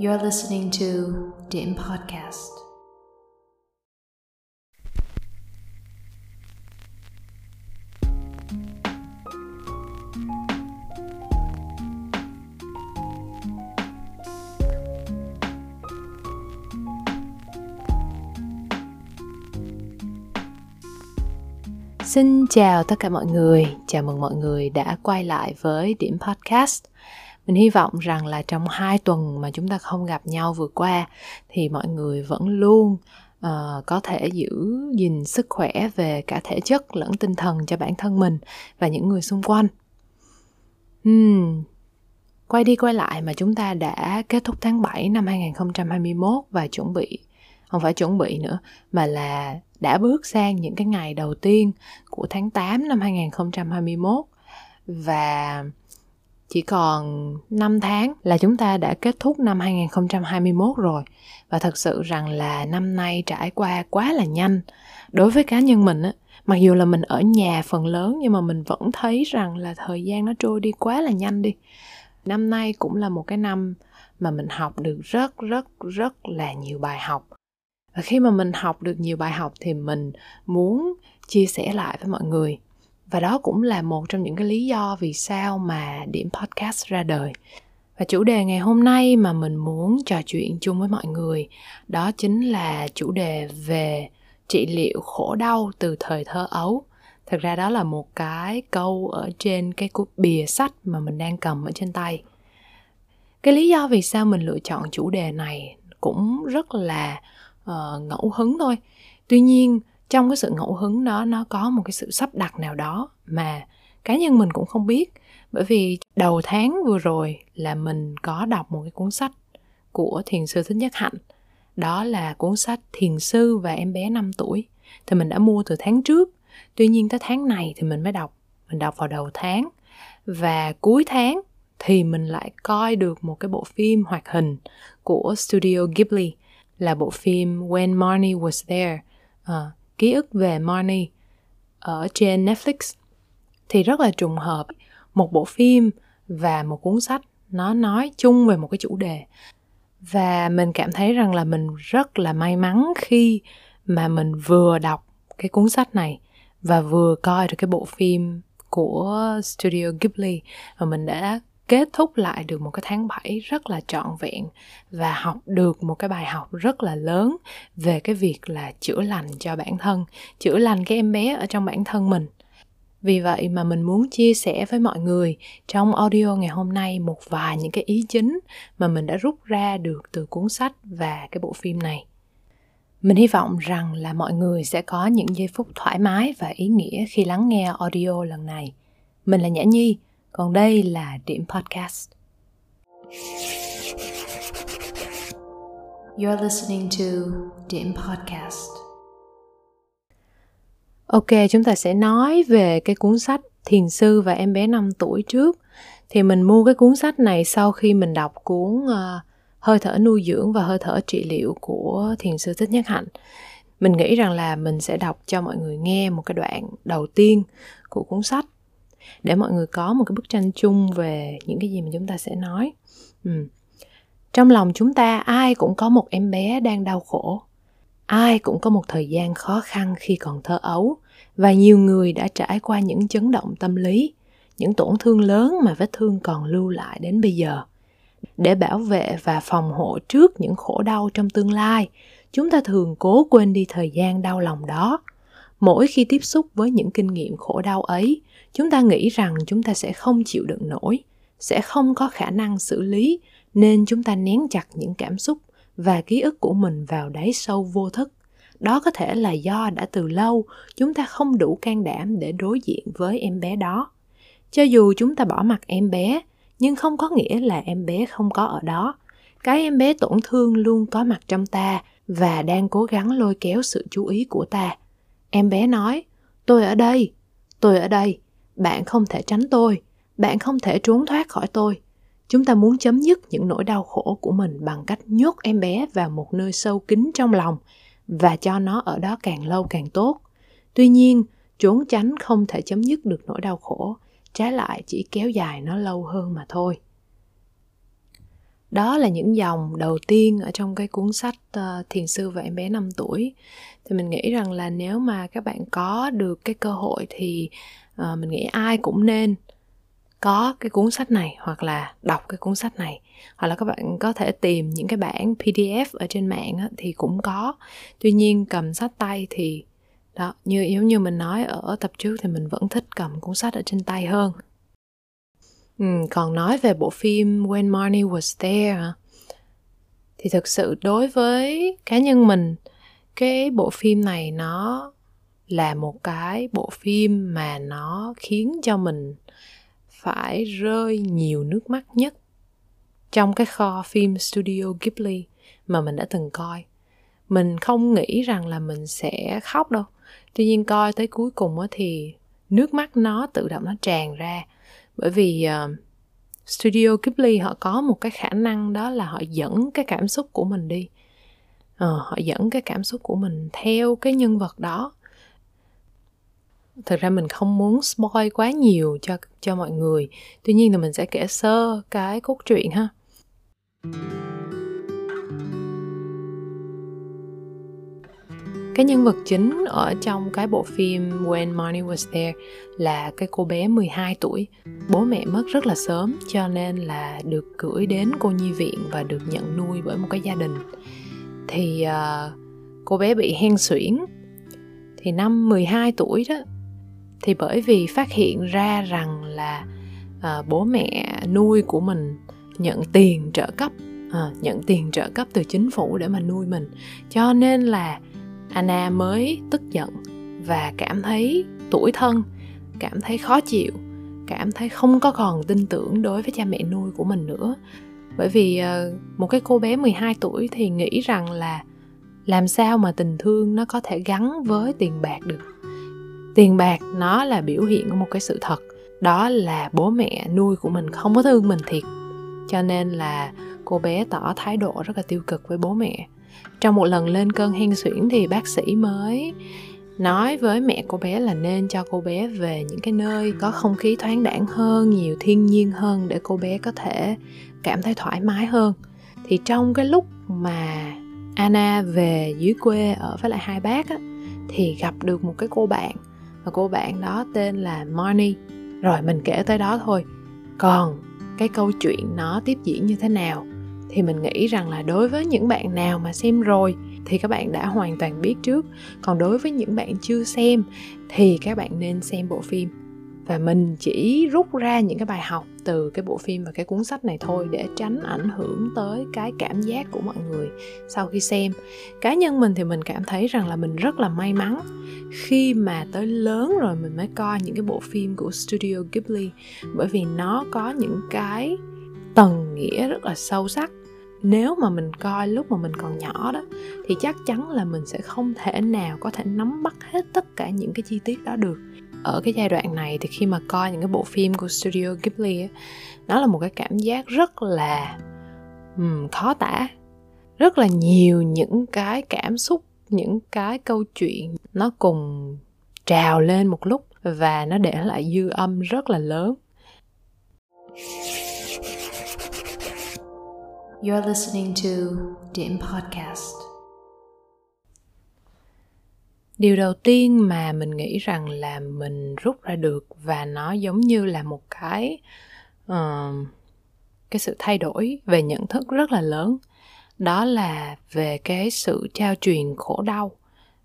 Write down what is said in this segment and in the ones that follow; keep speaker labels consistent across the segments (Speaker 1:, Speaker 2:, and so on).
Speaker 1: You're listening to Dim Podcast.
Speaker 2: Xin chào tất cả mọi người, chào mừng mọi người đã quay lại với Điểm Podcast. Mình hy vọng rằng là trong hai tuần mà chúng ta không gặp nhau vừa qua thì mọi người vẫn luôn uh, có thể giữ gìn sức khỏe về cả thể chất lẫn tinh thần cho bản thân mình và những người xung quanh. Hmm. Quay đi quay lại mà chúng ta đã kết thúc tháng 7 năm 2021 và chuẩn bị không phải chuẩn bị nữa mà là đã bước sang những cái ngày đầu tiên của tháng 8 năm 2021 và chỉ còn 5 tháng là chúng ta đã kết thúc năm 2021 rồi. Và thật sự rằng là năm nay trải qua quá là nhanh. Đối với cá nhân mình á, mặc dù là mình ở nhà phần lớn nhưng mà mình vẫn thấy rằng là thời gian nó trôi đi quá là nhanh đi. Năm nay cũng là một cái năm mà mình học được rất rất rất là nhiều bài học. Và khi mà mình học được nhiều bài học thì mình muốn chia sẻ lại với mọi người và đó cũng là một trong những cái lý do vì sao mà điểm podcast ra đời. Và chủ đề ngày hôm nay mà mình muốn trò chuyện chung với mọi người đó chính là chủ đề về trị liệu khổ đau từ thời thơ ấu. Thực ra đó là một cái câu ở trên cái cúp bìa sách mà mình đang cầm ở trên tay. Cái lý do vì sao mình lựa chọn chủ đề này cũng rất là uh, ngẫu hứng thôi. Tuy nhiên trong cái sự ngẫu hứng đó nó có một cái sự sắp đặt nào đó mà cá nhân mình cũng không biết. Bởi vì đầu tháng vừa rồi là mình có đọc một cái cuốn sách của thiền sư thích nhất hạnh. Đó là cuốn sách thiền sư và em bé 5 tuổi. Thì mình đã mua từ tháng trước. Tuy nhiên tới tháng này thì mình mới đọc. Mình đọc vào đầu tháng. Và cuối tháng thì mình lại coi được một cái bộ phim hoạt hình của studio Ghibli. Là bộ phim When Marnie Was There. Uh, ký ức về Marnie ở trên Netflix thì rất là trùng hợp. Một bộ phim và một cuốn sách, nó nói chung về một cái chủ đề. Và mình cảm thấy rằng là mình rất là may mắn khi mà mình vừa đọc cái cuốn sách này và vừa coi được cái bộ phim của Studio Ghibli và mình đã kết thúc lại được một cái tháng 7 rất là trọn vẹn và học được một cái bài học rất là lớn về cái việc là chữa lành cho bản thân, chữa lành cái em bé ở trong bản thân mình. Vì vậy mà mình muốn chia sẻ với mọi người trong audio ngày hôm nay một vài những cái ý chính mà mình đã rút ra được từ cuốn sách và cái bộ phim này. Mình hy vọng rằng là mọi người sẽ có những giây phút thoải mái và ý nghĩa khi lắng nghe audio lần này. Mình là Nhã Nhi, còn đây là điểm podcast.
Speaker 1: You're listening to điểm Podcast.
Speaker 2: Ok, chúng ta sẽ nói về cái cuốn sách Thiền sư và em bé 5 tuổi trước. Thì mình mua cái cuốn sách này sau khi mình đọc cuốn uh, Hơi thở nuôi dưỡng và hơi thở trị liệu của Thiền sư Thích Nhất Hạnh. Mình nghĩ rằng là mình sẽ đọc cho mọi người nghe một cái đoạn đầu tiên của cuốn sách để mọi người có một cái bức tranh chung về những cái gì mà chúng ta sẽ nói. Ừ. trong lòng chúng ta, ai cũng có một em bé đang đau khổ. Ai cũng có một thời gian khó khăn khi còn thơ ấu. Và nhiều người đã trải qua những chấn động tâm lý, những tổn thương lớn mà vết thương còn lưu lại đến bây giờ. Để bảo vệ và phòng hộ trước những khổ đau trong tương lai, chúng ta thường cố quên đi thời gian đau lòng đó. Mỗi khi tiếp xúc với những kinh nghiệm khổ đau ấy chúng ta nghĩ rằng chúng ta sẽ không chịu đựng nổi, sẽ không có khả năng xử lý, nên chúng ta nén chặt những cảm xúc và ký ức của mình vào đáy sâu vô thức. Đó có thể là do đã từ lâu chúng ta không đủ can đảm để đối diện với em bé đó. Cho dù chúng ta bỏ mặc em bé, nhưng không có nghĩa là em bé không có ở đó. Cái em bé tổn thương luôn có mặt trong ta và đang cố gắng lôi kéo sự chú ý của ta. Em bé nói, tôi ở đây, tôi ở đây bạn không thể tránh tôi. Bạn không thể trốn thoát khỏi tôi. Chúng ta muốn chấm dứt những nỗi đau khổ của mình bằng cách nhốt em bé vào một nơi sâu kín trong lòng và cho nó ở đó càng lâu càng tốt. Tuy nhiên, trốn tránh không thể chấm dứt được nỗi đau khổ. Trái lại, chỉ kéo dài nó lâu hơn mà thôi đó là những dòng đầu tiên ở trong cái cuốn sách uh, thiền sư và em bé 5 tuổi. Thì mình nghĩ rằng là nếu mà các bạn có được cái cơ hội thì uh, mình nghĩ ai cũng nên có cái cuốn sách này hoặc là đọc cái cuốn sách này. Hoặc là các bạn có thể tìm những cái bản PDF ở trên mạng á, thì cũng có. Tuy nhiên cầm sách tay thì đó như giống như mình nói ở tập trước thì mình vẫn thích cầm cuốn sách ở trên tay hơn ừ, còn nói về bộ phim When Marnie Was There thì thực sự đối với cá nhân mình cái bộ phim này nó là một cái bộ phim mà nó khiến cho mình phải rơi nhiều nước mắt nhất trong cái kho phim studio Ghibli mà mình đã từng coi. Mình không nghĩ rằng là mình sẽ khóc đâu. Tuy nhiên coi tới cuối cùng thì nước mắt nó tự động nó tràn ra. Bởi vì uh, studio Ghibli họ có một cái khả năng đó là họ dẫn cái cảm xúc của mình đi. Uh, họ dẫn cái cảm xúc của mình theo cái nhân vật đó. Thực ra mình không muốn spoil quá nhiều cho cho mọi người. Tuy nhiên thì mình sẽ kể sơ cái cốt truyện ha. Cái nhân vật chính ở trong cái bộ phim When money Was There là cái cô bé 12 tuổi. Bố mẹ mất rất là sớm cho nên là được gửi đến cô nhi viện và được nhận nuôi bởi một cái gia đình. Thì uh, cô bé bị hen suyễn. Thì năm 12 tuổi đó thì bởi vì phát hiện ra rằng là uh, bố mẹ nuôi của mình nhận tiền trợ cấp à, nhận tiền trợ cấp từ chính phủ để mà nuôi mình cho nên là Anna mới tức giận và cảm thấy tủi thân, cảm thấy khó chịu, cảm thấy không có còn tin tưởng đối với cha mẹ nuôi của mình nữa. Bởi vì ờ, một cái cô bé 12 tuổi thì nghĩ rằng là làm sao mà tình thương nó có thể gắn với tiền bạc được. Tiền bạc nó là biểu hiện của một cái sự thật, đó là bố mẹ nuôi của mình không có thương mình thiệt. Cho nên là cô bé tỏ thái độ rất là tiêu cực với bố mẹ trong một lần lên cơn hen suyễn thì bác sĩ mới nói với mẹ cô bé là nên cho cô bé về những cái nơi có không khí thoáng đãng hơn nhiều thiên nhiên hơn để cô bé có thể cảm thấy thoải mái hơn. Thì trong cái lúc mà Anna về dưới quê ở với lại hai bác á, thì gặp được một cái cô bạn và cô bạn đó tên là Marnie. Rồi mình kể tới đó thôi. Còn cái câu chuyện nó tiếp diễn như thế nào? Thì mình nghĩ rằng là đối với những bạn nào mà xem rồi, thì các bạn đã hoàn toàn biết trước. Còn đối với những bạn chưa xem, thì các bạn nên xem bộ phim. Và mình chỉ rút ra những cái bài học từ cái bộ phim và cái cuốn sách này thôi để tránh ảnh hưởng tới cái cảm giác của mọi người sau khi xem. Cá nhân mình thì mình cảm thấy rằng là mình rất là may mắn khi mà tới lớn rồi mình mới coi những cái bộ phim của studio ghibli. Bởi vì nó có những cái tầng nghĩa rất là sâu sắc nếu mà mình coi lúc mà mình còn nhỏ đó thì chắc chắn là mình sẽ không thể nào có thể nắm bắt hết tất cả những cái chi tiết đó được. Ở cái giai đoạn này thì khi mà coi những cái bộ phim của studio Ghibli ấy, nó là một cái cảm giác rất là um, khó tả. Rất là nhiều những cái cảm xúc những cái câu chuyện nó cùng trào lên một lúc và nó để lại dư âm rất là lớn.
Speaker 1: You're listening to Điểm Podcast.
Speaker 2: điều đầu tiên mà mình nghĩ rằng là mình rút ra được và nó giống như là một cái uh, cái sự thay đổi về nhận thức rất là lớn đó là về cái sự trao truyền khổ đau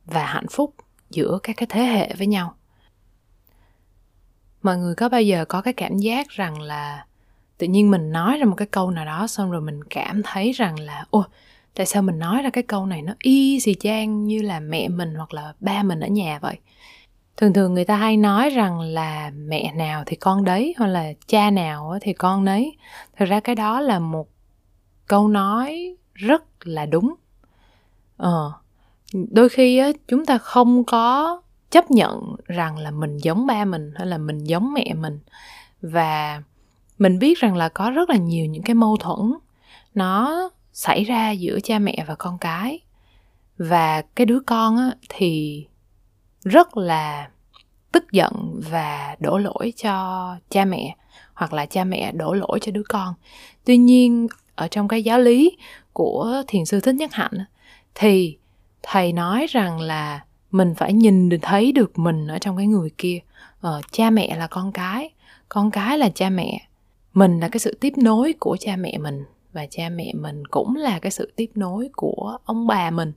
Speaker 2: và hạnh phúc giữa các cái thế hệ với nhau mọi người có bao giờ có cái cảm giác rằng là tự nhiên mình nói ra một cái câu nào đó, xong rồi mình cảm thấy rằng là ô tại sao mình nói ra cái câu này nó y xì chang như là mẹ mình hoặc là ba mình ở nhà vậy? Thường thường người ta hay nói rằng là mẹ nào thì con đấy, hoặc là cha nào thì con đấy thực ra cái đó là một câu nói rất là đúng. Ờ đôi khi á, chúng ta không có chấp nhận rằng là mình giống ba mình, hay là mình giống mẹ mình. Và mình biết rằng là có rất là nhiều những cái mâu thuẫn nó xảy ra giữa cha mẹ và con cái. Và cái đứa con á, thì rất là tức giận và đổ lỗi cho cha mẹ hoặc là cha mẹ đổ lỗi cho đứa con. Tuy nhiên ở trong cái giáo lý của thiền sư thích nhất hạnh thì thầy nói rằng là mình phải nhìn được thấy được mình ở trong cái người kia. Ờ, cha mẹ là con cái con cái là cha mẹ mình là cái sự tiếp nối của cha mẹ mình và cha mẹ mình cũng là cái sự tiếp nối của ông bà mình.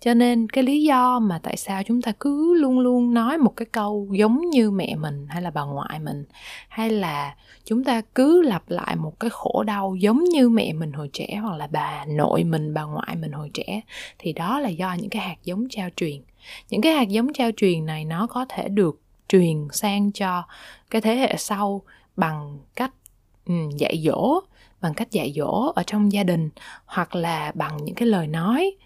Speaker 2: Cho nên cái lý do mà tại sao chúng ta cứ luôn luôn nói một cái câu giống như mẹ mình hay là bà ngoại mình, hay là chúng ta cứ lặp lại một cái khổ đau giống như mẹ mình hồi trẻ hoặc là bà nội mình, bà ngoại mình hồi trẻ, thì đó là do những cái hạt giống trao truyền. Những cái hạt giống trao truyền này nó có thể được truyền sang cho cái thế hệ sau bằng cách Ừ, dạy dỗ bằng cách dạy dỗ ở trong gia đình hoặc là bằng những cái lời nói.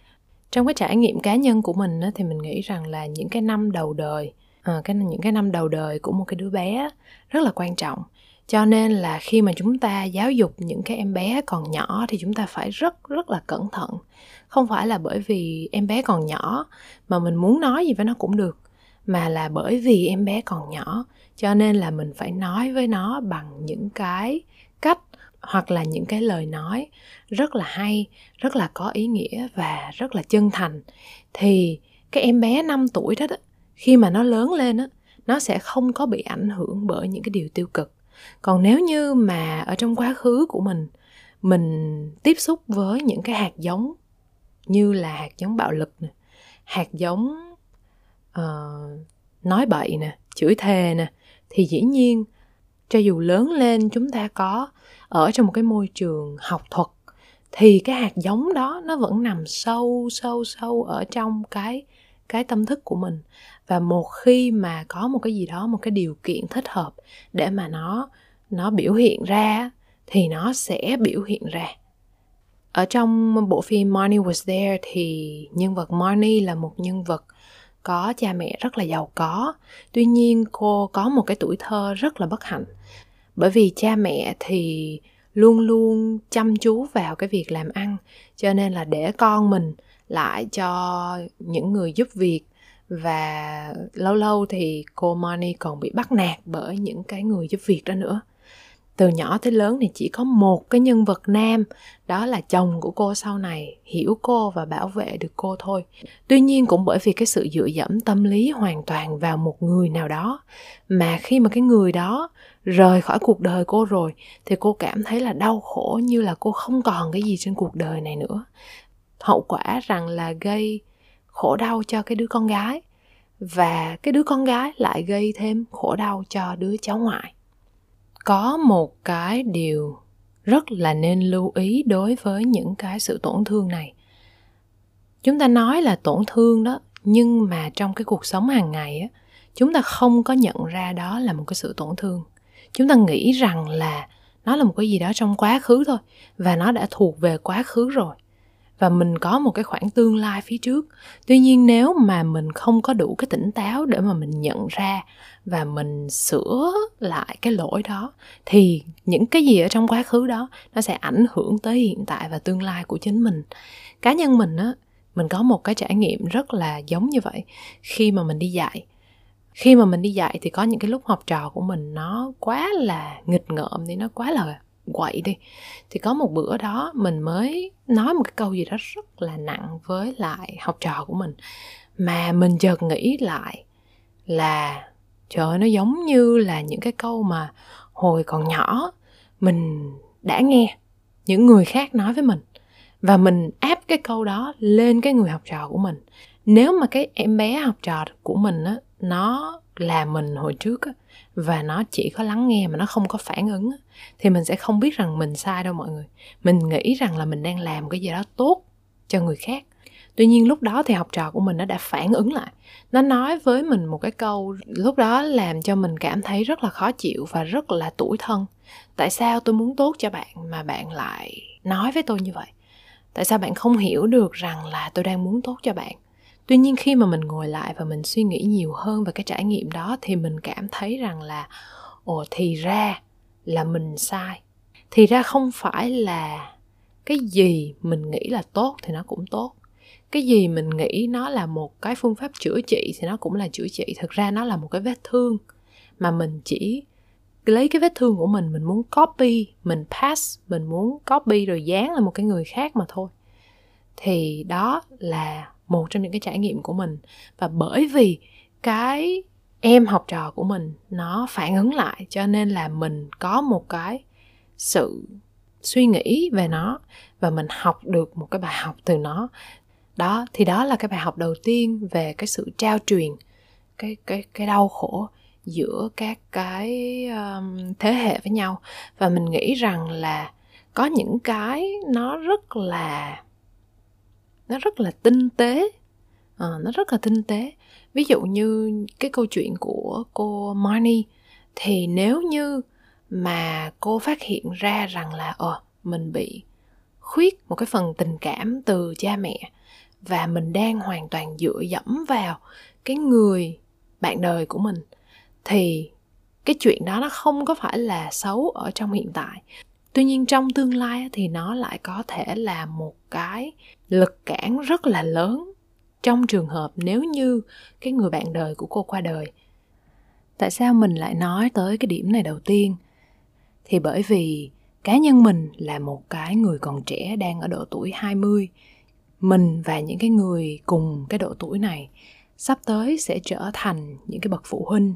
Speaker 2: Trong cái trải nghiệm cá nhân của mình thì mình nghĩ rằng là những cái năm đầu đời à, cái những cái năm đầu đời của một cái đứa bé rất là quan trọng. Cho nên là khi mà chúng ta giáo dục những cái em bé còn nhỏ thì chúng ta phải rất rất là cẩn thận. Không phải là bởi vì em bé còn nhỏ mà mình muốn nói gì với nó cũng được mà là bởi vì em bé còn nhỏ cho nên là mình phải nói với nó bằng những cái cách hoặc là những cái lời nói rất là hay rất là có ý nghĩa và rất là chân thành. Thì cái em bé 5 tuổi đó, đó khi mà nó lớn lên á nó sẽ không có bị ảnh hưởng bởi những cái điều tiêu cực. Còn nếu như mà ở trong quá khứ của mình mình tiếp xúc với những cái hạt giống như là hạt giống bạo lực nè hạt giống uh, nói bậy nè chửi thề nè thì dĩ nhiên cho dù lớn lên chúng ta có ở trong một cái môi trường học thuật thì cái hạt giống đó nó vẫn nằm sâu sâu sâu ở trong cái cái tâm thức của mình. Và một khi mà có một cái gì đó một cái điều kiện thích hợp để mà nó nó biểu hiện ra thì nó sẽ biểu hiện ra. Ở trong bộ phim Marnie Was There thì nhân vật Marnie là một nhân vật có, cha mẹ rất là giàu có. Tuy nhiên, cô có một cái tuổi thơ rất là bất hạnh. Bởi vì cha mẹ thì luôn luôn chăm chú vào cái việc làm ăn, cho nên là để con mình lại cho những người giúp việc. Và lâu lâu thì cô Money còn bị bắt nạt bởi những cái người giúp việc đó nữa từ nhỏ tới lớn thì chỉ có một cái nhân vật nam, đó là chồng của cô sau này, hiểu cô và bảo vệ được cô thôi. Tuy nhiên cũng bởi vì cái sự dựa dẫm tâm lý hoàn toàn vào một người nào đó, mà khi mà cái người đó rời khỏi cuộc đời cô rồi thì cô cảm thấy là đau khổ như là cô không còn cái gì trên cuộc đời này nữa. Hậu quả rằng là gây khổ đau cho cái đứa con gái và cái đứa con gái lại gây thêm khổ đau cho đứa cháu ngoại có một cái điều rất là nên lưu ý đối với những cái sự tổn thương này. Chúng ta nói là tổn thương đó, nhưng mà trong cái cuộc sống hàng ngày á, chúng ta không có nhận ra đó là một cái sự tổn thương. Chúng ta nghĩ rằng là nó là một cái gì đó trong quá khứ thôi, và nó đã thuộc về quá khứ rồi và mình có một cái khoảng tương lai phía trước. Tuy nhiên nếu mà mình không có đủ cái tỉnh táo để mà mình nhận ra và mình sửa lại cái lỗi đó, thì những cái gì ở trong quá khứ đó nó sẽ ảnh hưởng tới hiện tại và tương lai của chính mình. Cá nhân mình á, mình có một cái trải nghiệm rất là giống như vậy. Khi mà mình đi dạy, khi mà mình đi dạy thì có những cái lúc học trò của mình nó quá là nghịch ngợm thì nó quá là quậy đi. Thì có một bữa đó mình mới nói một cái câu gì đó rất là nặng với lại học trò của mình. Mà mình chợt nghĩ lại là, trời nó giống như là những cái câu mà hồi còn nhỏ mình đã nghe những người khác nói với mình. Và mình áp cái câu đó lên cái người học trò của mình. Nếu mà cái em bé học trò của mình á, nó là mình hồi trước á và nó chỉ có lắng nghe mà nó không có phản ứng thì mình sẽ không biết rằng mình sai đâu mọi người. Mình nghĩ rằng là mình đang làm cái gì đó tốt cho người khác. Tuy nhiên lúc đó thì học trò của mình nó đã phản ứng lại. Nó nói với mình một cái câu lúc đó làm cho mình cảm thấy rất là khó chịu và rất là tủi thân. Tại sao tôi muốn tốt cho bạn mà bạn lại nói với tôi như vậy? Tại sao bạn không hiểu được rằng là tôi đang muốn tốt cho bạn? Tuy nhiên khi mà mình ngồi lại và mình suy nghĩ nhiều hơn về cái trải nghiệm đó thì mình cảm thấy rằng là, ồ, thì ra là mình sai. Thì ra không phải là cái gì mình nghĩ là tốt thì nó cũng tốt. Cái gì mình nghĩ nó là một cái phương pháp chữa trị thì nó cũng là chữa trị. Thực ra nó là một cái vết thương mà mình chỉ lấy cái vết thương của mình mình muốn copy, mình pass, mình muốn copy rồi dán lên một cái người khác mà thôi. Thì đó là một trong những cái trải nghiệm của mình. Và bởi vì cái em học trò của mình nó phản ứng lại cho nên là mình có một cái sự suy nghĩ về nó và mình học được một cái bài học từ nó. Đó thì đó là cái bài học đầu tiên về cái sự trao truyền cái cái cái đau khổ giữa các cái um, thế hệ với nhau. Và mình nghĩ rằng là có những cái nó rất là nó rất là tinh tế. À, nó rất là tinh tế. Ví dụ như cái câu chuyện của cô Marnie thì nếu như mà cô phát hiện ra rằng là ờ mình bị khuyết một cái phần tình cảm từ cha mẹ và mình đang hoàn toàn dựa dẫm vào cái người bạn đời của mình thì cái chuyện đó nó không có phải là xấu ở trong hiện tại. Tuy nhiên trong tương lai thì nó lại có thể là một cái lực cản rất là lớn trong trường hợp nếu như cái người bạn đời của cô qua đời. Tại sao mình lại nói tới cái điểm này đầu tiên? Thì bởi vì cá nhân mình là một cái người còn trẻ đang ở độ tuổi 20 mình và những cái người cùng cái độ tuổi này sắp tới sẽ trở thành những cái bậc phụ huynh,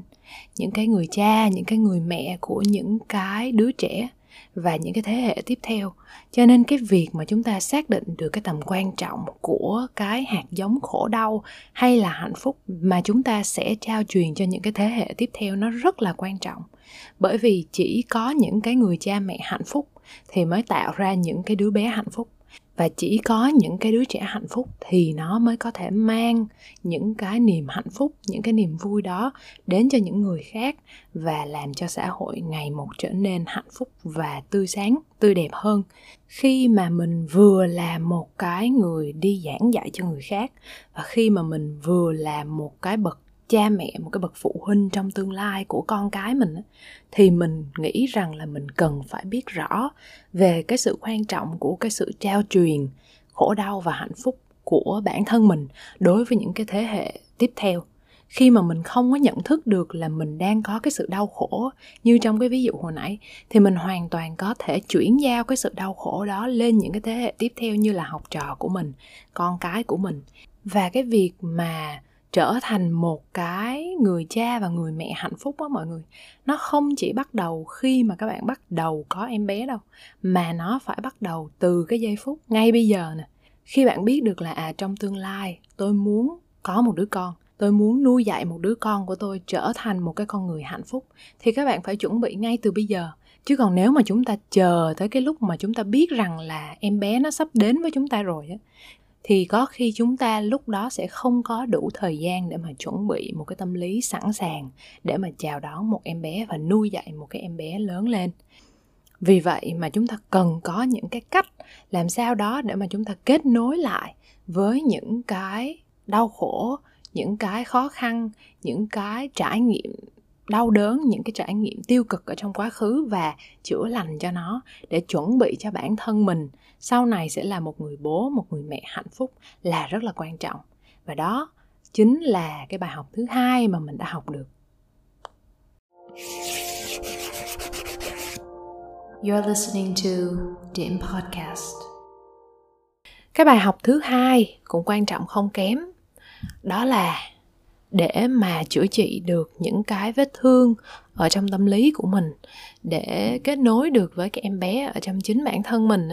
Speaker 2: những cái người cha, những cái người mẹ của những cái đứa trẻ và những cái thế hệ tiếp theo. Cho nên cái việc mà chúng ta xác định được cái tầm quan trọng của cái hạt giống khổ đau hay là hạnh phúc mà chúng ta sẽ trao truyền cho những cái thế hệ tiếp theo nó rất là quan trọng. Bởi vì chỉ có những cái người cha mẹ hạnh phúc thì mới tạo ra những cái đứa bé hạnh phúc và chỉ có những cái đứa trẻ hạnh phúc thì nó mới có thể mang những cái niềm hạnh phúc, những cái niềm vui đó đến cho những người khác và làm cho xã hội ngày một trở nên hạnh phúc và tươi sáng, tươi đẹp hơn. Khi mà mình vừa là một cái người đi giảng dạy cho người khác và khi mà mình vừa là một cái bậc cha mẹ, một cái bậc phụ huynh trong tương lai của con cái mình thì mình nghĩ rằng là mình cần phải biết rõ về cái sự quan trọng của cái sự trao truyền khổ đau và hạnh phúc của bản thân mình đối với những cái thế hệ tiếp theo. Khi mà mình không có nhận thức được là mình đang có cái sự đau khổ, như trong cái ví dụ hồi nãy, thì mình hoàn toàn có thể chuyển giao cái sự đau khổ đó lên những cái thế hệ tiếp theo như là học trò của mình, con cái của mình. Và cái việc mà trở thành một cái người cha và người mẹ hạnh phúc đó mọi người. Nó không chỉ bắt đầu khi mà các bạn bắt đầu có em bé đâu, mà nó phải bắt đầu từ cái giây phút ngay bây giờ nè. Khi bạn biết được là à trong tương lai tôi muốn có một đứa con, tôi muốn nuôi dạy một đứa con của tôi trở thành một cái con người hạnh phúc, thì các bạn phải chuẩn bị ngay từ bây giờ. Chứ còn nếu mà chúng ta chờ tới cái lúc mà chúng ta biết rằng là em bé nó sắp đến với chúng ta rồi á thì có khi chúng ta lúc đó sẽ không có đủ thời gian để mà chuẩn bị một cái tâm lý sẵn sàng để mà chào đón một em bé và nuôi dạy một cái em bé lớn lên. Vì vậy mà chúng ta cần có những cái cách làm sao đó để mà chúng ta kết nối lại với những cái đau khổ, những cái khó khăn, những cái trải nghiệm đau đớn, những cái trải nghiệm tiêu cực ở trong quá khứ và chữa lành cho nó để chuẩn bị cho bản thân mình sau này sẽ là một người bố một người mẹ hạnh phúc là rất là quan trọng và đó chính là cái bài học thứ hai mà mình đã học được
Speaker 1: You're listening to Dim Podcast.
Speaker 2: cái bài học thứ hai cũng quan trọng không kém đó là để mà chữa trị được những cái vết thương ở trong tâm lý của mình, để kết nối được với cái em bé ở trong chính bản thân mình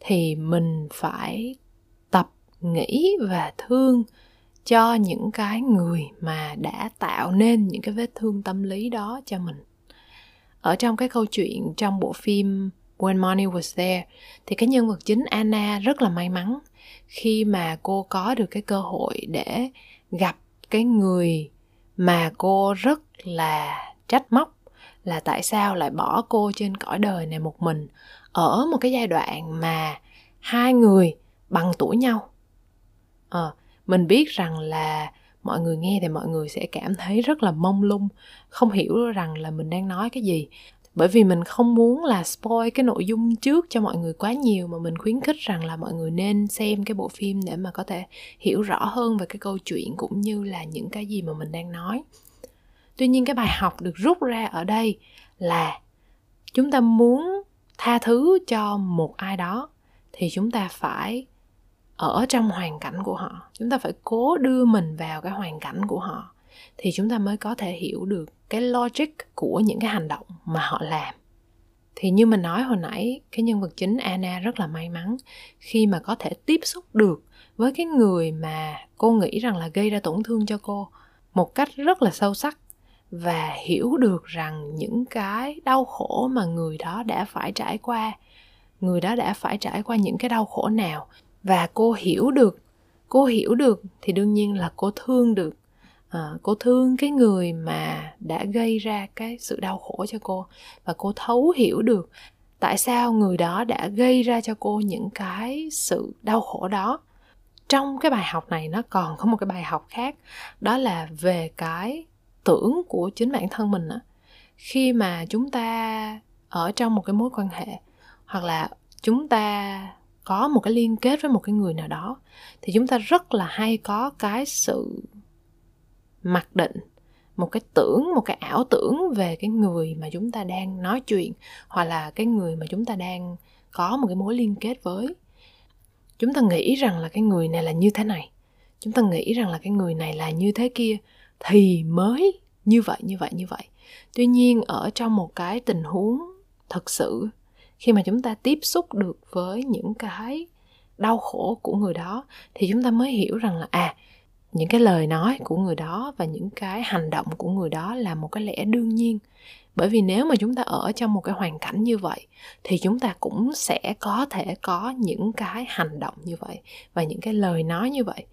Speaker 2: thì mình phải tập nghĩ và thương cho những cái người mà đã tạo nên những cái vết thương tâm lý đó cho mình. Ở trong cái câu chuyện trong bộ phim When Money Was There thì cái nhân vật chính Anna rất là may mắn khi mà cô có được cái cơ hội để gặp cái người mà cô rất là trách móc là tại sao lại bỏ cô trên cõi đời này một mình ở một cái giai đoạn mà hai người bằng tuổi nhau? À, mình biết rằng là mọi người nghe thì mọi người sẽ cảm thấy rất là mông lung không hiểu rằng là mình đang nói cái gì bởi vì mình không muốn là spoil cái nội dung trước cho mọi người quá nhiều mà mình khuyến khích rằng là mọi người nên xem cái bộ phim để mà có thể hiểu rõ hơn về cái câu chuyện cũng như là những cái gì mà mình đang nói. Tuy nhiên cái bài học được rút ra ở đây là chúng ta muốn tha thứ cho một ai đó thì chúng ta phải ở trong hoàn cảnh của họ. Chúng ta phải cố đưa mình vào cái hoàn cảnh của họ thì chúng ta mới có thể hiểu được cái logic của những cái hành động mà họ làm. Thì như mình nói hồi nãy, cái nhân vật chính Anna rất là may mắn khi mà có thể tiếp xúc được với cái người mà cô nghĩ rằng là gây ra tổn thương cho cô một cách rất là sâu sắc và hiểu được rằng những cái đau khổ mà người đó đã phải trải qua, người đó đã phải trải qua những cái đau khổ nào. Và cô hiểu được, cô hiểu được thì đương nhiên là cô thương được à, cô thương cái người mà đã gây ra cái sự đau khổ cho cô và cô thấu hiểu được tại sao người đó đã gây ra cho cô những cái sự đau khổ đó. Trong cái bài học này nó còn có một cái bài học khác đó là về cái tưởng của chính bản thân mình á. Khi mà chúng ta ở trong một cái mối quan hệ hoặc là chúng ta có một cái liên kết với một cái người nào đó thì chúng ta rất là hay có cái sự mặc định, một cái tưởng, một cái ảo tưởng về cái người mà chúng ta đang nói chuyện, hoặc là cái người mà chúng ta đang có một cái mối liên kết với. Chúng ta nghĩ rằng là cái người này là như thế này. Chúng ta nghĩ rằng là cái người này là như thế kia thì mới như vậy như vậy như vậy. Tuy nhiên, ở trong một cái tình huống thật sự, khi mà chúng ta tiếp xúc được với những cái đau khổ của người đó, thì chúng ta mới hiểu rằng là à những cái lời nói của người đó và những cái hành động của người đó là một cái lẽ đương nhiên. Bởi vì nếu mà chúng ta ở trong một cái hoàn cảnh như vậy, thì chúng ta cũng sẽ có thể có những cái hành động như vậy và những cái lời nói như vậy.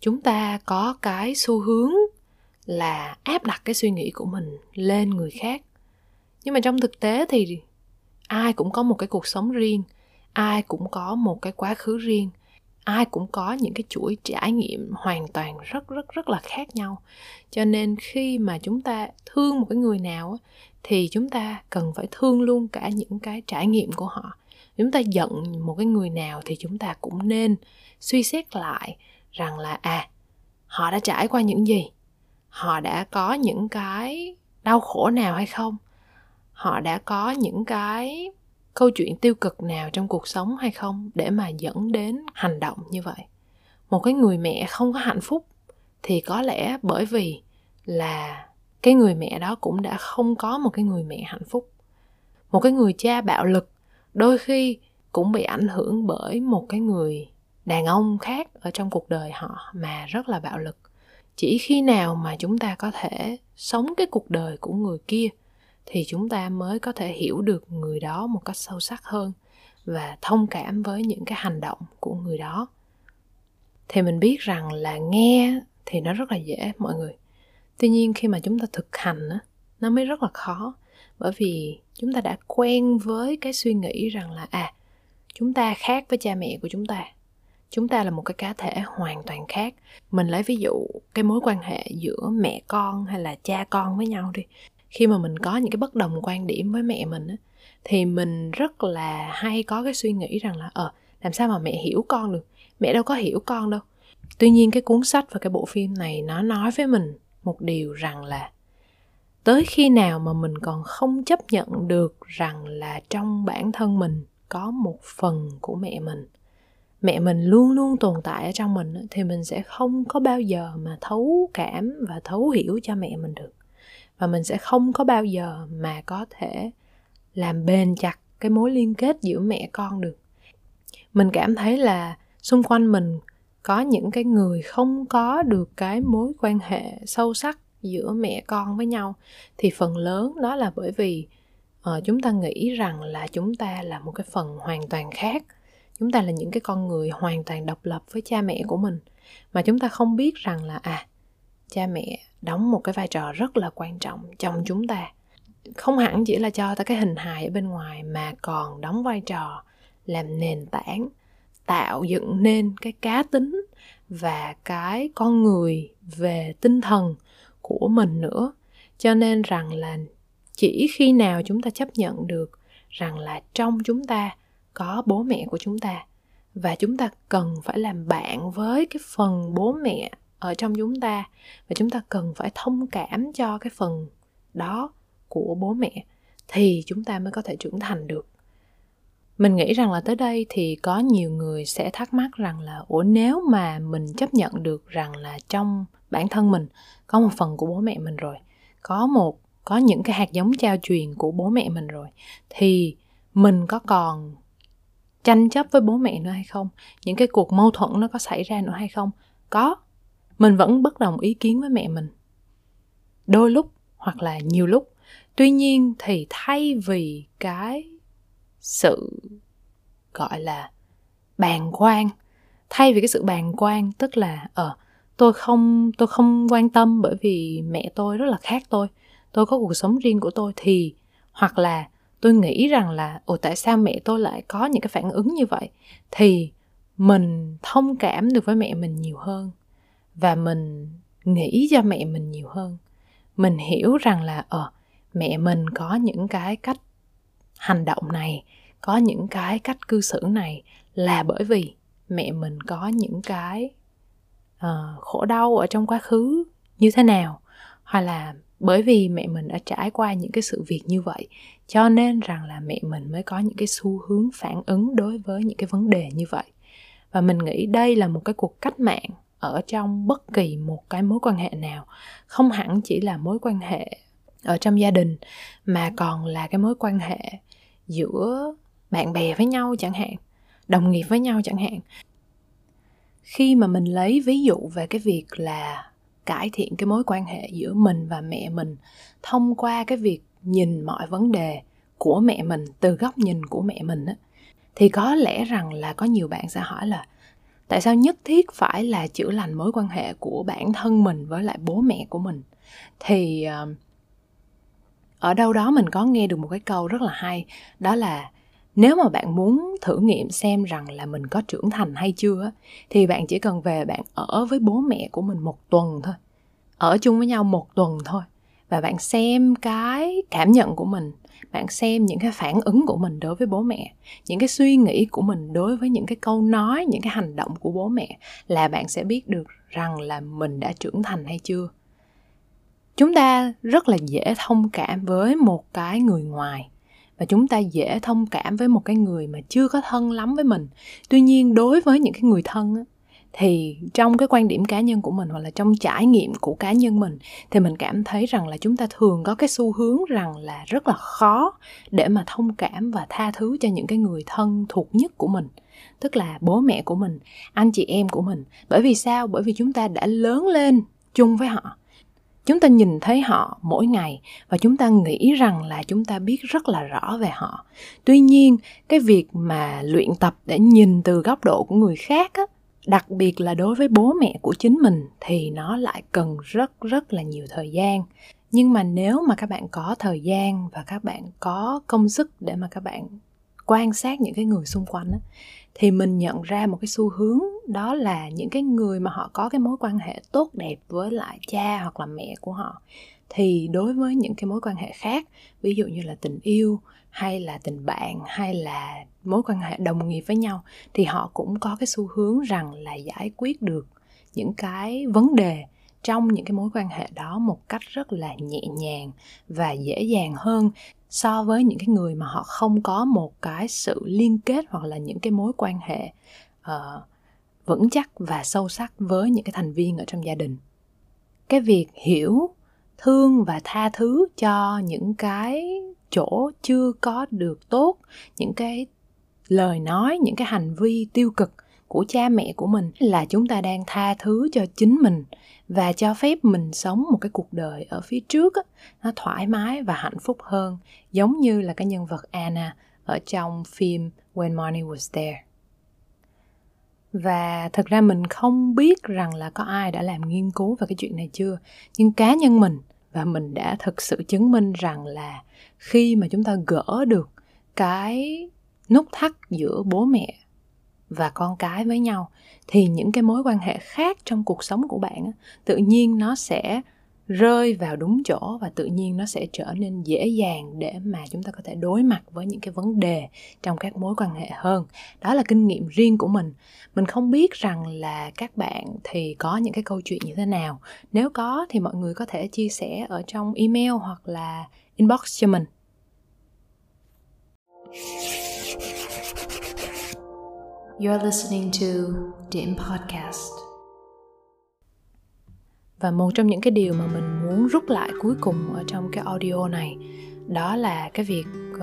Speaker 2: Chúng ta có cái xu hướng là áp đặt cái suy nghĩ của mình lên người khác. Nhưng mà trong thực tế thì ai cũng có một cái cuộc sống riêng, ai cũng có một cái quá khứ riêng ai cũng có những cái chuỗi trải nghiệm hoàn toàn rất rất rất là khác nhau. Cho nên khi mà chúng ta thương một cái người nào thì chúng ta cần phải thương luôn cả những cái trải nghiệm của họ. Chúng ta giận một cái người nào thì chúng ta cũng nên suy xét lại rằng là à họ đã trải qua những gì? Họ đã có những cái đau khổ nào hay không? Họ đã có những cái câu chuyện tiêu cực nào trong cuộc sống hay không để mà dẫn đến hành động như vậy? Một cái người mẹ không có hạnh phúc thì có lẽ bởi vì là cái người mẹ đó cũng đã không có một cái người mẹ hạnh phúc. Một cái người cha bạo lực đôi khi cũng bị ảnh hưởng bởi một cái người đàn ông khác ở trong cuộc đời họ mà rất là bạo lực. Chỉ khi nào mà chúng ta có thể sống cái cuộc đời của người kia thì chúng ta mới có thể hiểu được người đó một cách sâu sắc hơn và thông cảm với những cái hành động của người đó. Thì mình biết rằng là nghe thì nó rất là dễ, mọi người. Tuy nhiên khi mà chúng ta thực hành á, nó mới rất là khó, bởi vì chúng ta đã quen với cái suy nghĩ rằng là à chúng ta khác với cha mẹ của chúng ta. Chúng ta là một cái cá thể hoàn toàn khác. Mình lấy ví dụ cái mối quan hệ giữa mẹ con hay là cha con với nhau đi khi mà mình có những cái bất đồng quan điểm với mẹ mình á, thì mình rất là hay có cái suy nghĩ rằng là ờ làm sao mà mẹ hiểu con được? Mẹ đâu có hiểu con đâu. Tuy nhiên cái cuốn sách và cái bộ phim này nó nói với mình một điều rằng là tới khi nào mà mình còn không chấp nhận được rằng là trong bản thân mình có một phần của mẹ mình mẹ mình luôn luôn tồn tại ở trong mình thì mình sẽ không có bao giờ mà thấu cảm và thấu hiểu cho mẹ mình được và mình sẽ không có bao giờ mà có thể làm bền chặt cái mối liên kết giữa mẹ con được. Mình cảm thấy là xung quanh mình có những cái người không có được cái mối quan hệ sâu sắc giữa mẹ con với nhau. Thì phần lớn đó là bởi vì uh, chúng ta nghĩ rằng là chúng ta là một cái phần hoàn toàn khác. Chúng ta là những cái con người hoàn toàn độc lập với cha mẹ của mình. Mà chúng ta không biết rằng là à cha mẹ đóng một cái vai trò rất là quan trọng trong chúng ta. Không hẳn chỉ là cho ta cái hình hài ở bên ngoài mà còn đóng vai trò làm nền tảng, tạo dựng nên cái cá tính và cái con người về tinh thần của mình nữa. Cho nên rằng là chỉ khi nào chúng ta chấp nhận được rằng là trong chúng ta có bố mẹ của chúng ta và chúng ta cần phải làm bạn với cái phần bố mẹ ở trong chúng ta và chúng ta cần phải thông cảm cho cái phần đó của bố mẹ thì chúng ta mới có thể trưởng thành được. Mình nghĩ rằng là tới đây thì có nhiều người sẽ thắc mắc rằng là, ủa, nếu mà mình chấp nhận được rằng là trong bản thân mình có một phần của bố mẹ mình rồi, có một, có những cái hạt giống trao truyền của bố mẹ mình rồi, thì mình có còn tranh chấp với bố mẹ nữa hay không? Những cái cuộc mâu thuẫn nó có xảy ra nữa hay không? Có mình vẫn bất đồng ý kiến với mẹ mình. Đôi lúc hoặc là nhiều lúc. Tuy nhiên thì thay vì cái sự gọi là bàng quan thay vì cái sự bàng quan tức là ờ uh, tôi không tôi không quan tâm bởi vì mẹ tôi rất là khác tôi tôi có cuộc sống riêng của tôi thì hoặc là tôi nghĩ rằng là ồ tại sao mẹ tôi lại có những cái phản ứng như vậy? thì mình thông cảm được với mẹ mình nhiều hơn và mình nghĩ cho mẹ mình nhiều hơn. Mình hiểu rằng là ờ mẹ mình có những cái cách hành động này có những cái cách cư xử này là bởi vì mẹ mình có những cái uh, khổ đau ở trong quá khứ như thế nào hoặc là bởi vì mẹ mình đã trải qua những cái sự việc như vậy cho nên rằng là mẹ mình mới có những cái xu hướng phản ứng đối với những cái vấn đề như vậy. Và mình nghĩ đây là một cái cuộc cách mạng ở trong bất kỳ một cái mối quan hệ nào. Không hẳn chỉ là mối quan hệ ở trong gia đình, mà còn là cái mối quan hệ giữa bạn bè với nhau chẳng hạn, đồng nghiệp với nhau chẳng hạn. Khi mà mình lấy ví dụ về cái việc là cải thiện cái mối quan hệ giữa mình và mẹ mình thông qua cái việc nhìn mọi vấn đề của mẹ mình, từ góc nhìn của mẹ mình á, thì có lẽ rằng là có nhiều bạn sẽ hỏi là tại sao nhất thiết phải là chữa lành mối quan hệ của bản thân mình với lại bố mẹ của mình? Thì ờ, ở đâu đó mình có nghe được một cái câu rất là hay, đó là nếu mà bạn muốn thử nghiệm xem rằng là mình có trưởng thành hay chưa thì bạn chỉ cần về bạn ở với bố mẹ của mình một tuần thôi. Ở chung với nhau một tuần thôi. Và bạn xem cái cảm nhận của mình bạn xem những cái phản ứng của mình đối với bố mẹ những cái suy nghĩ của mình đối với những cái câu nói những cái hành động của bố mẹ là bạn sẽ biết được rằng là mình đã trưởng thành hay chưa. Chúng ta rất là dễ thông cảm với một cái người ngoài và chúng ta dễ thông cảm với một cái người mà chưa có thân lắm với mình. Tuy nhiên đối với những cái người thân á, thì trong cái quan điểm cá nhân của mình hoặc là trong trải nghiệm của cá nhân mình thì mình cảm thấy rằng là chúng ta thường có cái xu hướng rằng là rất là khó để mà thông cảm và tha thứ cho những cái người thân thuộc nhất của mình tức là bố mẹ của mình anh chị em của mình. Bởi vì sao? Bởi vì chúng ta đã lớn lên chung với họ. Chúng ta nhìn thấy họ mỗi ngày và chúng ta nghĩ rằng là chúng ta biết rất là rõ về họ. Tuy nhiên cái việc mà luyện tập để nhìn từ góc độ của người khác á, đặc biệt là đối với bố mẹ của chính mình thì nó lại cần rất rất là nhiều thời gian. Nhưng mà nếu mà các bạn có thời gian và các bạn có công sức để mà các bạn quan sát những cái người xung quanh đó, thì mình nhận ra một cái xu hướng đó là những cái người mà họ có cái mối quan hệ tốt đẹp với lại cha hoặc là mẹ của họ thì đối với những cái mối quan hệ khác ví dụ như là tình yêu hay là tình bạn hay là mối quan hệ đồng nghiệp với nhau thì họ cũng có cái xu hướng rằng là giải quyết được những cái vấn đề trong những cái mối quan hệ đó một cách rất là nhẹ nhàng và dễ dàng hơn so với những cái người mà họ không có một cái sự liên kết hoặc là những cái mối quan hệ uh, vững chắc và sâu sắc với những cái thành viên ở trong gia đình. Cái việc hiểu thương và tha thứ cho những cái chỗ chưa có được tốt những cái lời nói những cái hành vi tiêu cực của cha mẹ của mình là chúng ta đang tha thứ cho chính mình và cho phép mình sống một cái cuộc đời ở phía trước á, nó thoải mái và hạnh phúc hơn giống như là cái nhân vật Anna ở trong phim When Money Was There. Và thực ra mình không biết rằng là có ai đã làm nghiên cứu về cái chuyện này chưa nhưng cá nhân mình và mình đã thực sự chứng minh rằng là khi mà chúng ta gỡ được cái nút thắt giữa bố mẹ và con cái với nhau, thì những cái mối quan hệ khác trong cuộc sống của bạn tự nhiên nó sẽ rơi vào đúng chỗ và tự nhiên nó sẽ trở nên dễ dàng để mà chúng ta có thể đối mặt với những cái vấn đề trong các mối quan hệ hơn. Đó là kinh nghiệm riêng của mình. Mình không biết rằng là các bạn thì có những cái câu chuyện như thế nào. Nếu có thì mọi người có thể chia sẻ ở trong email hoặc là inbox cho mình.
Speaker 1: You're listening to Điểm Podcast.
Speaker 2: Và một trong những cái điều mà mình muốn rút lại cuối cùng ở trong cái audio này đó là cái việc uh,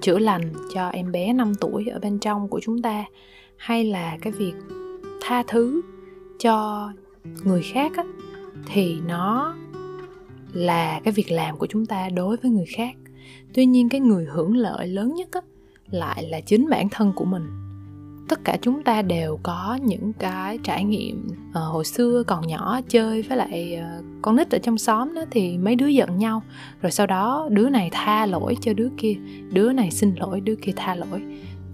Speaker 2: chữa lành cho em bé 5 tuổi ở bên trong của chúng ta hay là cái việc tha thứ cho người khác á, thì nó là cái việc làm của chúng ta đối với người khác tuy nhiên cái người hưởng lợi lớn nhất á, lại là chính bản thân của mình. Tất cả chúng ta đều có những cái trải nghiệm à, hồi xưa còn nhỏ chơi với lại à, con nít ở trong xóm đó thì mấy đứa giận nhau. Rồi sau đó đứa này tha lỗi cho đứa kia đứa này xin lỗi đứa kia tha lỗi.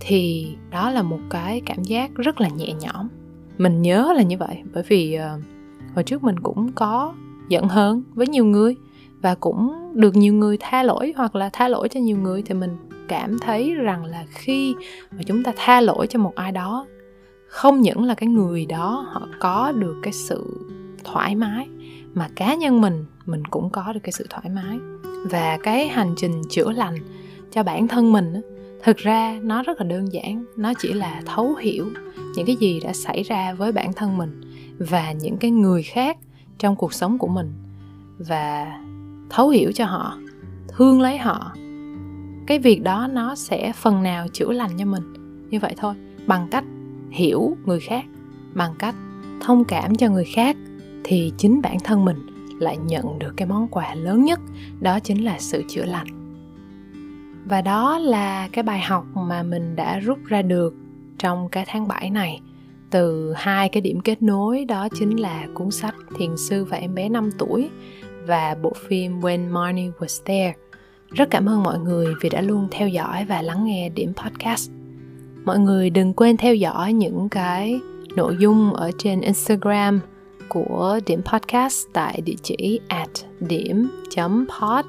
Speaker 2: Thì đó là một cái cảm giác rất là nhẹ nhõm. Mình nhớ là như vậy bởi vì à, hồi trước mình cũng có giận hơn với nhiều người và cũng được nhiều người tha lỗi hoặc là tha lỗi cho nhiều người, thì mình cảm thấy rằng là khi mà chúng ta tha lỗi cho một ai đó, không những là cái người đó họ có được cái sự thoải mái, mà cá nhân mình mình cũng có được cái sự thoải mái. Và cái hành trình chữa lành cho bản thân mình thực ra nó rất là đơn giản, nó chỉ là thấu hiểu những cái gì đã xảy ra với bản thân mình và những cái người khác trong cuộc sống của mình. Và thấu hiểu cho họ, thương lấy họ, cái việc đó nó sẽ phần nào chữa lành cho mình. Như vậy thôi, bằng cách hiểu người khác, bằng cách thông cảm cho người khác thì chính bản thân mình lại nhận được cái món quà lớn nhất, đó chính là sự chữa lành. Và đó là cái bài học mà mình đã rút ra được trong cái tháng 7 này từ hai cái điểm kết nối, đó chính là cuốn sách Thiền sư và em bé 5 tuổi và bộ phim When Marnie Was There rất cảm ơn mọi người vì đã luôn theo dõi và lắng nghe điểm podcast. Mọi người đừng quên theo dõi những cái nội dung ở trên Instagram của điểm podcast tại địa chỉ at điểm.pod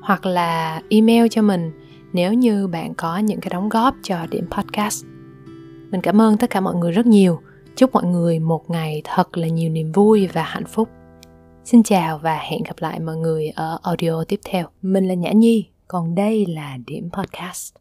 Speaker 2: hoặc là email cho mình nếu như bạn có những cái đóng góp cho điểm podcast. Mình cảm ơn tất cả mọi người rất nhiều. Chúc mọi người một ngày thật là nhiều niềm vui và hạnh phúc. Xin chào và hẹn gặp lại mọi người ở audio tiếp theo. Mình là Nhã Nhi, còn đây là Điểm Podcast.